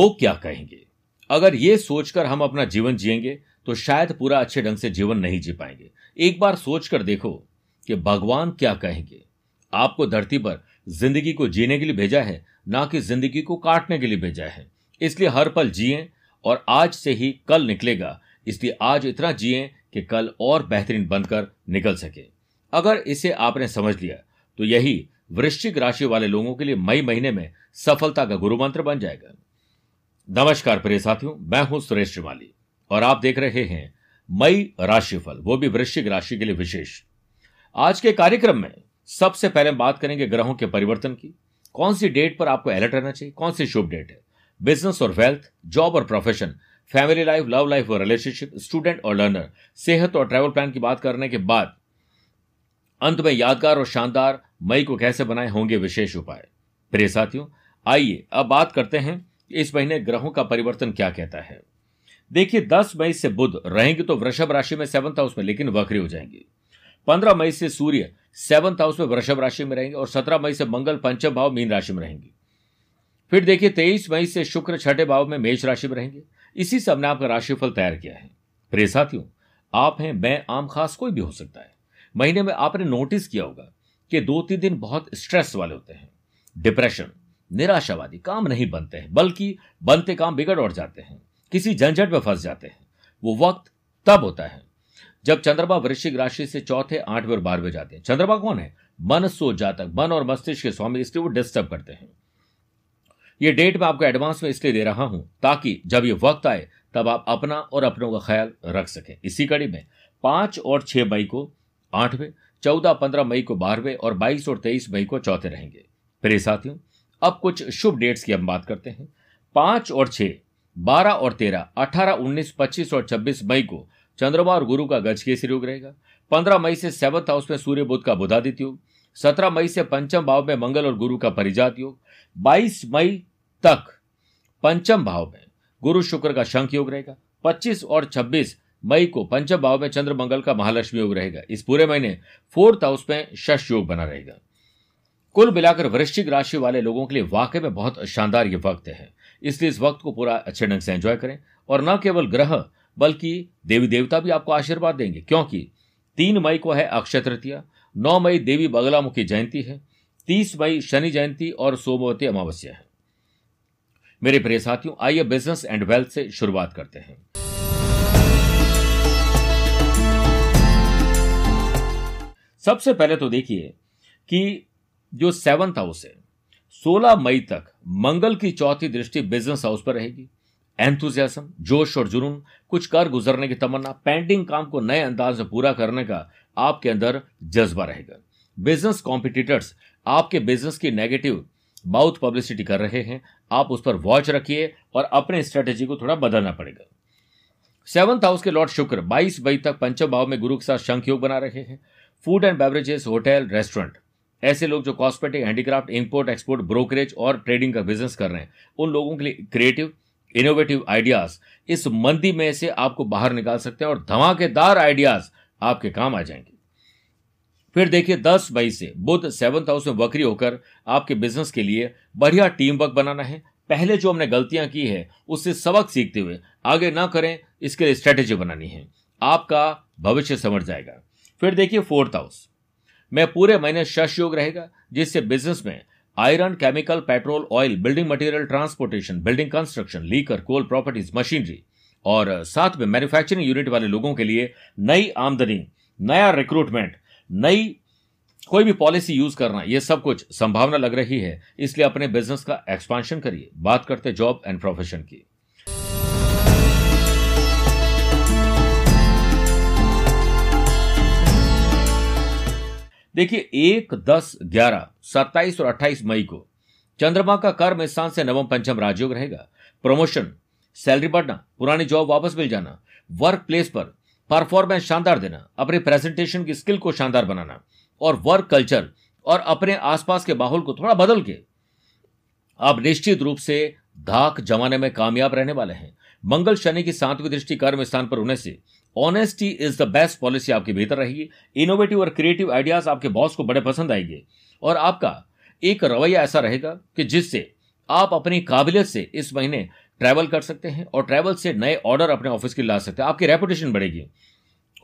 लोग क्या कहेंगे? अगर ये सोचकर हम अपना जीवन जिएँगे तो शायद पूरा अच्छे ढंग से जीवन नहीं जी पाएँगे। एक बार सोचकर देखो कि भगवान क्या कहेंगे। आपको धरती पर ज़िंदगी को जीने के लिए भेजा है, ना कि ज़िंदगी को काटने के लिए भेजा है। इसलिए हर पल जिए और आज से ही कल निकलेगा। इसलिए आज इतना जिए कि कल और बेहतरीन बनकर निकल सके। अगर इसे आपने समझ लिया तो यही वृश्चिक राशि वाले लोगों के लिए मई महीने में सफलता का गुरु मंत्र बन जाएगा। नमस्कार प्रिय साथियों, मैं हूँ सुरेश श्रीमाली और आप देख रहे हैं मई राशिफल, वो भी वृश्चिक राशि के लिए विशेष। आज के कार्यक्रम में सबसे पहले बात करेंगे ग्रहों के परिवर्तन की। कौन सी डेट पर आपको अलर्ट रहना चाहिए? कौन सी शुभ डेट है? बिज़नेस और वेल्थ, जॉब और profession family life love life और रिलेशनशिप स्टूडेंट और लर्नर सेहत और ट्रैवल प्लान की बात करने के बाद अंत में यादगार और शानदार मई को कैसे बनाए होंगे विशेष उपाय। प्रिय साथियों, आइए अब बात करते हैं इस महीने ग्रहों का परिवर्तन क्या कहता है? देखिए 10 मई से बुध रहेंगे तो वृषभ राशि में सेवंथ हाउस में, लेकिन वक्री हो जाएँगे। 15 मई से सूर्य सेवंथ हाउस में वृषभ राशि में रहेंगे और 17 मई से मंगल पंचम भाव मीन राशि में रहेंगे। फिर देखिए 23 मई से शुक्र छठे भाव में मेष राशि में रहेंगे। इसी से हमने आपका राशिफल तैयार किया है। प्रिय साथियों, आप हैं, मैं, आम खास कोई भी हो सकता है। महीने में आपने नोटिस किया होगा कि दो तीन दिन बहुत स्ट्रेस वाले होते हैं। डिप्रेशन निराशावादी काम नहीं बनते हैं, बल्कि बनते काम बिगड़ और जाते हैं। किसी झंझट में फंस जाते हैं। वो वक्त तब होता है जब चंद्रमा वृश्चिक राशि से चौथे, आठवें और बारहवें जाते हैं। चंद्रमा कौन है? मन, सो, जातक। मन और मस्तिष्क के स्वामी इसलिए वो डिस्टर्ब करते हैं। ये डेट मैं आपको एडवांस में इसलिए दे रहा हूँ ताकि जब ये वक्त आए, तब आप अपना और अपनों का ख्याल रख सकें। इसी कड़ी में पाँच और छह मई को आठवें, चौदह, पंद्रह मई को बारहवें और बाईस और तेईस मई को चौथे रहेंगे। प्रिय साथियों अब कुछ शुभ डेट्स की हम बात करते हैं। पाँच और छह, बारह और तेरह, अठारह, उन्नीस, पच्चीस और छब्बीस मई को चंद्रमा और गुरु का गज केसरी योग रहेगा। पंद्रह मई से सेवंथ हाउस में सूर्य बुद्ध का बुधादित्य योग। सत्रह मई से पंचम भाव में मंगल और गुरु का परिजात योग। बाईस मई तक पंचम भाव में गुरु शुक्र का शंख योग रहेगा। पच्चीस और छब्बीस मई को पंचम भाव में चंद्र मंगल का महालक्ष्मी योग रहेगा। इस पूरे महीने फोर्थ हाउस में शश योग बना रहेगा। कुल मिलाकर वृश्चिक राशि वाले लोगों के लिए वाकई में बहुत शानदार ये वक्त है। इसलिए इस वक्त को पूरा अच्छे ढंग से एंजॉय करें और न केवल ग्रह, बल्कि देवी देवता भी आपको आशीर्वाद देंगे। क्योंकि तीन मई को है अक्षय तृतीया, नौ मई देवी बगलामुखी जयंती है, तीस मई शनि जयंती और सोमवती अमावस्या है। मेरे प्रिय साथियों, आइए बिज़नेस एंड वेल्थ से शुरुआत करते हैं। सबसे पहले तो देखिए कि जो सेवंथ हाउस है 16 मई तक मंगल की चौथी दृष्टि बिज़नेस हाउस पर रहेगी। एंथुजियासम जोश और जुनून, कुछ कर गुजरने की तमन्ना पेंडिंग काम को नए अंदाज में पूरा करने का आपके अंदर जज्बा रहेगा। बिज़नेस कॉम्पिटिटर्स आपके बिज़नेस की नेगेटिव माउथ पब्लिसिटी कर रहे हैं। आप उस पर वॉच रखिए और अपने स्ट्रेटेजी को थोड़ा बदलना पड़ेगा। सेवंथ हाउस के लॉर्ड शुक्र 22 मई तक पंचम भाव में गुरु के साथ शंख योग बना रहे हैं। Food and beverages hotel restaurant ऐसे लोग जो cosmetic handicraft import export brokerage और ट्रेडिंग का बिज़नेस कर रहे हैं, उन लोगों के लिए क्रिएटिव इनोवेटिव आइडियाज़ इस मंदी में से आपको बाहर निकाल सकते हैं और धमाकेदार आइडियाज़ आपके काम आ जाएँगे। फिर देखिए 10 मई से बुद्ध सेवंथ हाउस में वक्री होकर आपके बिज़नेस के लिए बढ़िया टीम वर्क बनाना है। पहले जो हमने गलतियाँ की है, उससे सबक सीखते हुए आगे ना करें, इसके लिए स्ट्रेटेजी बनानी है। आपका भविष्य समझ जाएगा। फिर देखिए फोर्थ हाउस में पूरे महीने शश योग रहेगा, जिससे बिज़नेस में iron chemical petrol oil building material transportation building construction liquor coal properties machinery और साथ में मैन्युफैक्चरिंग यूनिट वाले लोगों के लिए नई आमदनी, नया रिक्रूटमेंट नई कोई भी पॉलिसी यूज़ करना, ये सब कुछ संभावना लग रही है। इसलिए अपने बिज़नेस का एक्सपांशन करिए। बात करते जॉब एंड प्रोफेशन की। देखिए, एक, दस, ग्यारह, सत्ताईस और अट्ठाईस मई को चंद्रमा का कर्म स्थान से नवम, पंचम राजयोग रहेगा। प्रमोशन, सैलरी बढ़ना, पुरानी जॉब वापस मिल जाना वर्क प्लेस पर परफॉर्मेंस शानदार देना, अपने प्रेजेंटेशन की स्किल को शानदार बनाना और वर्क कल्चर और अपने आसपास के माहौल को थोड़ा बदल के। आप निश्चित रूप से धाक जमाने में कामयाब रहने वाले हैं। मंगल शनि की सातवीं दृष्टि कर्म स्थान पर होने से honesty is the best policy आपकी बेहतर रहेगी। इनोवेटिव और क्रिएटिव आइडियाज़ आपके बॉस को बड़े पसंद आएँगे। और आपका एक रवैया ऐसा रहेगा कि जिससे आप अपनी काबिलियत से इस महीने ट्रैवल कर सकते हैं और ट्रैवल से नए ऑर्डर अपने ऑफ़िस के ला सकते हैं। आपकी रेपुटेशन बढ़ेगी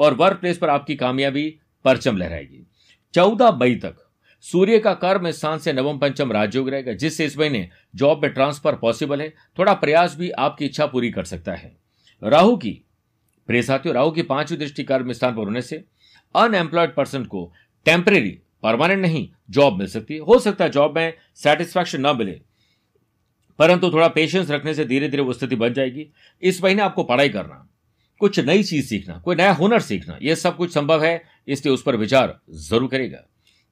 और वर्क प्लेस पर आपकी कामयाबी परचम लहराएगी। चौदह मई तक सूर्य का कर्म स्थान से नवम, पंचम राजयोग रहेगा, जिससे इस महीने जॉब में ट्रांसफ़र पॉसिबल है। थोड़ा प्रयास भी आपकी इच्छा पूरी कर सकता है। राहु की प्रिय साथियों, राहु की पांचवी दृष्टि कर्म स्थान पर होने से अनएम्प्लॉयड पर्सन को टेम्परेरी परमानेंट नहीं जॉब मिल सकती है। हो सकता है जॉब में सेटिस्फैक्शन न मिले, परंतु थोड़ा पेशेंस रखने से धीरे धीरे वो स्थिति बन जाएगी। इस महीने आपको पढ़ाई करना, कुछ नई चीज़ सीखना, कोई नया हुनर सीखना यह सब कुछ संभव है, इसलिए उस पर विचार ज़रूर करेगा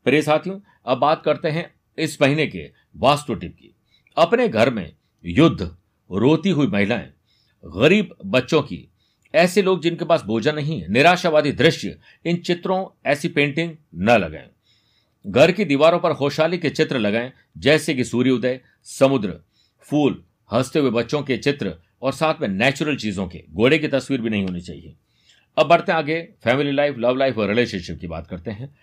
प्रिय साथियों, अब बात करते हैं इस महीने के वास्तु टिप की। अपने घर में युद्ध, रोती हुई महिलाएँ, गरीब बच्चों की ऐसे लोग जिनके पास भोजन नहीं है, निराशावादी दृश्य, इन चित्रों, ऐसी पेंटिंग न लगाएँ। घर की दीवारों पर खुशहाली के चित्र लगाएँ, जैसे कि सूर्योदय समुद्र, फूल, हँसते हुए बच्चों के चित्र, और साथ में नेचुरल चीज़ों के। घोड़े की तस्वीर भी नहीं होनी चाहिए। अब बढ़ते आगे फैमिली लाइफ लव लाइफ और रिलेशनशिप की बात करते हैं।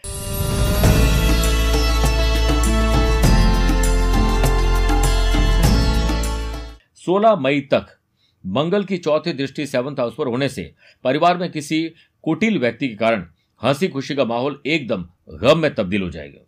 सोलह मई तक मंगल की चौथी दृष्टि सेवंथ हाउस पर होने से परिवार में किसी कुटिल व्यक्ति के कारण हँसी खुशी का माहौल एकदम गम में तब्दील हो जाएगा।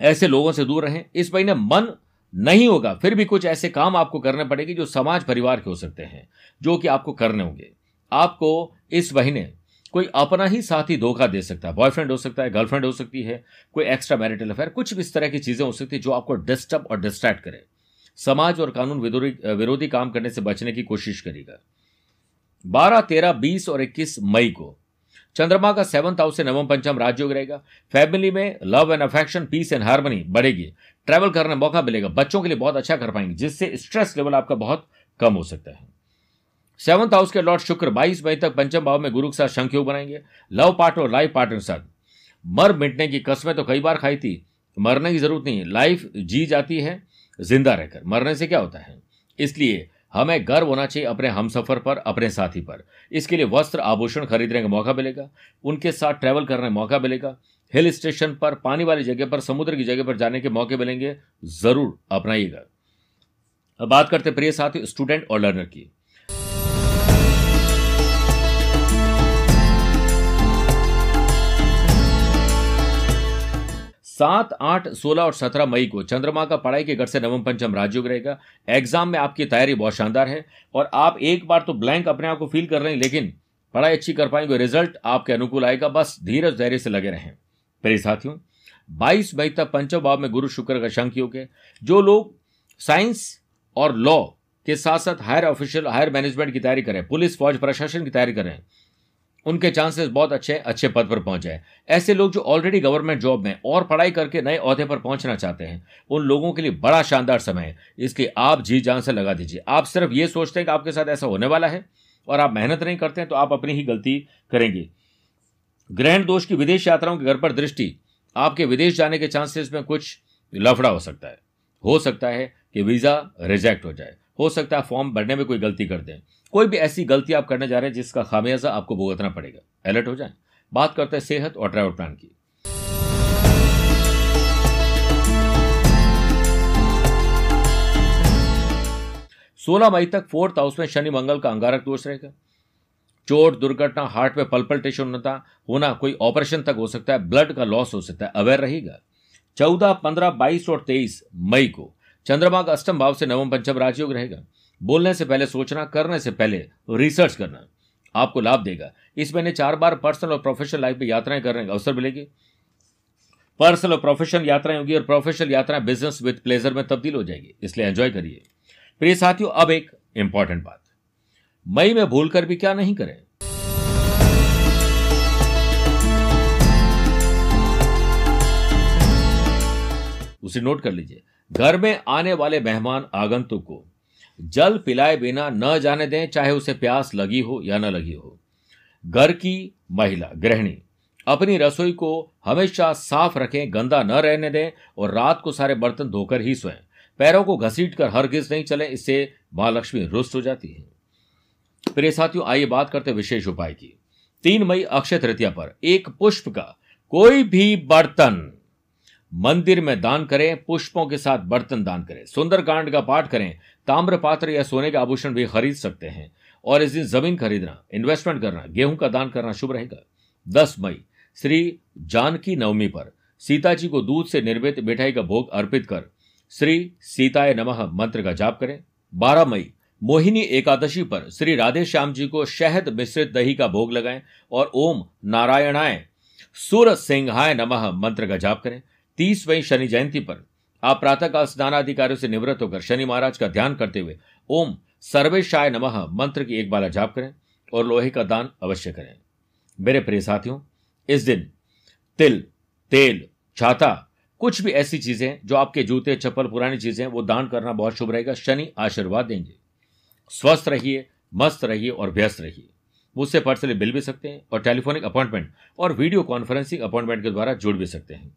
ऐसे लोगों से दूर रहें। इस महीने मन नहीं होगा, फिर भी कुछ ऐसे काम आपको करने पड़ेंगे जो समाज परिवार के हो सकते हैं, जो कि आपको करने होंगे। आपको इस महीने कोई अपना ही साथी धोखा दे सकता है। बॉयफ्रेंड हो सकता है, गर्लफ्रेंड हो सकती है, कोई एक्स्ट्रा मैरिटल अफेयर, कुछ भी इस तरह की चीज़ें हो सकती है जो आपको डिस्टर्ब और डिस्ट्रैक्ट करे। समाज और कानून विरोधी काम करने से बचने की कोशिश करेगा। बारह, तेरह, बीस और इक्कीस मई को चंद्रमा का सेवंथ हाउस से नवम पंचम राजयोग रहेगा। फैमिली में love and affection, peace and harmony बढ़ेगी। ट्रैवल करने मौका मिलेगा। बच्चों के लिए बहुत अच्छा कर पाएँगे, जिससे स्ट्रेस लेवल आपका बहुत कम हो सकता है। सेवंथ हाउस के लॉर्ड शुक्र 22 मई तक पंचम भाव में गुरु के साथ शंखयोग बनाएँगे। लव पार्टनर और लाइफ पार्टनर के साथ। मर मिटने की कस्में तो कई बार खाई थी, मरने की ज़रूरत नहीं, लाइफ जी जाती है। ज़िंदा रहकर। मरने से क्या होता है? इसलिए हमें गर्व होना चाहिए अपने हम सफ़र पर, अपने साथी पर। इसके लिए वस्त्र आभूषण खरीदने का मौका मिलेगा, उनके साथ ट्रैवल करने का मौका मिलेगा। हिल स्टेशन पर, पानी वाली जगह पर, समुद्र की जगह पर जाने के मौके मिलेंगे। ज़रूर अपनाइएगा। अब बात करते प्रिय साथी स्टूडेंट और लर्नर की। सात, आठ, सोलह और सत्रह मई को चंद्रमा का पढ़ाई के घर से नवम पंचम राजयोग रहेगा। एग्ज़ाम में आपकी तैयारी बहुत शानदार है और आप एक बार तो ब्लैंक अपने आप को फील कर रहे हैं, लेकिन पढ़ाई अच्छी कर पाएँगे रिज़ल्ट आपके अनुकूल आएगा। बस धीरज धैर्य से लगे रहें। मेरे साथियों, बाईस मई तक पंचम भाव में गुरु शुक्र का शंख योग है। जो लोग साइंस और लॉ के साथ साथ हायर ऑफिशियल हायर मैनेजमेंट की तैयारी करें पुलिस, फौज, प्रशासन की तैयारी करें उनके चांसेस बहुत अच्छे अच्छे पद पर पहुँच जाए ऐसे लोग जो ऑलरेडी गवर्नमेंट जॉब में और पढ़ाई करके नए अहदे पर पहुँचना चाहते हैं, उन लोगों के लिए बड़ा शानदार समय है। इसलिए आप जी जान से लगा दीजिए। आप सिर्फ़ ये सोचते हैं कि आपके साथ ऐसा होने वाला है और आप मेहनत नहीं करते हैं तो आप अपनी ही गलती करेंगे। ग्रहण दोष की विदेश यात्राओं के घर पर दृष्टि, आपके विदेश जाने के चांसेस में कुछ लफड़ा हो सकता है। हो सकता है कि वीज़ा रिजेक्ट हो जाए। हो सकता है फॉर्म भरने में कोई गलती कर दें। कोई भी ऐसी गलती आप करने जा रहे हैं जिसका खामियाजा आपको भुगतना पड़ेगा। अलर्ट हो जाए। बात करते हैं सेहत और ट्रैवल प्लान की। सोलह मई तक फोर्थ हाउस में शनि मंगल का अंगारक दोष रहेगा। चोट दुर्घटना, हार्ट में पल्पल्टेशन होता होना कोई ऑपरेशन तक हो सकता है, ब्लड का लॉस हो सकता है अवेयर रहेगा। चौदह, पंद्रह, बाईस और तेईस मई को चंद्रमा का अष्टम भाव से नवम पंचम राजयोग रहेगा। बोलने से पहले सोचना, करने से पहले रिसर्च करना आपको लाभ देगा। इस महीने चार बार पर्सनल और प्रोफेशनल लाइफ में यात्राएँ करने का अवसर मिलेगी। पर्सनल और प्रोफेशनल यात्राएँ होगी और प्रोफेशनल यात्राएँ बिज़नेस विद प्लेजर में तब्दील हो जाएगी। इसलिए एंजॉय करिए। प्रिय साथियों, अब एक इंपॉर्टेंट बात। मई में भूलकर भी क्या नहीं करें? उसे नोट कर लीजिए। घर में आने वाले मेहमान आगंतुक को जल पिलाए बिना न जाने दें, चाहे उसे प्यास लगी हो या न लगी हो। घर की महिला, गृहिणी, अपनी रसोई को हमेशा साफ़ रखें, गंदा न रहने दें और रात को सारे बर्तन धोकर ही सोएँ। पैरों को घसीट कर हर गिज नहीं चले, इससे माँ लक्ष्मी रुष्ट हो जाती है। प्रिय साथियों, आइए बात करते विशेष उपाय की। तीन मई अक्षय तृतीया पर एक पुष्प का कोई भी बर्तन मंदिर में दान करें, पुष्पों के साथ बर्तन दान करें। सुंदरकांड का पाठ करें, ताम्र पात्र या सोने के आभूषण भी खरीद सकते हैं। और इस दिन ज़मीन खरीदना इन्वेस्टमेंट करना, गेहूँ का दान करना शुभ रहेगा। दस मई, श्री जानकी नवमी पर सीता जी को दूध से निर्मित मिठाई का भोग अर्पित कर श्री सीताय नमः मंत्र का जाप करें। बारह मई, मोहिनी एकादशी पर श्री राधे श्याम जी को शहद मिश्रित दही का भोग लगाएँ और ओम नारायणाय सुर सिंहाय नमः मंत्र का जाप करें। तीस मई शनि जयंती पर आप प्रातःकाल स्नानाधिकारियों से निवृत्त होकर शनि महाराज का ध्यान करते हुए ओम सर्वेशाय नमः मंत्र की एक बाला जाप करें और लोहे का दान अवश्य करें। मेरे प्रिय साथियों, इस दिन तिल, तेल, छाता, कुछ भी ऐसी चीज़ें जो आपके जूते, चप्पल, पुरानी चीज़ें, वो दान करना बहुत शुभ रहेगा। शनि आशीर्वाद देंगे। स्वस्थ रहिए, मस्त रहिए और व्यस्त रहिए। मुझसे पर्सनली मिल भी सकते हैं और टेलीफोनिक अपॉइंटमेंट और वीडियो कॉन्फ्रेंसिंग अपॉइंटमेंट के द्वारा जुड़ भी सकते हैं।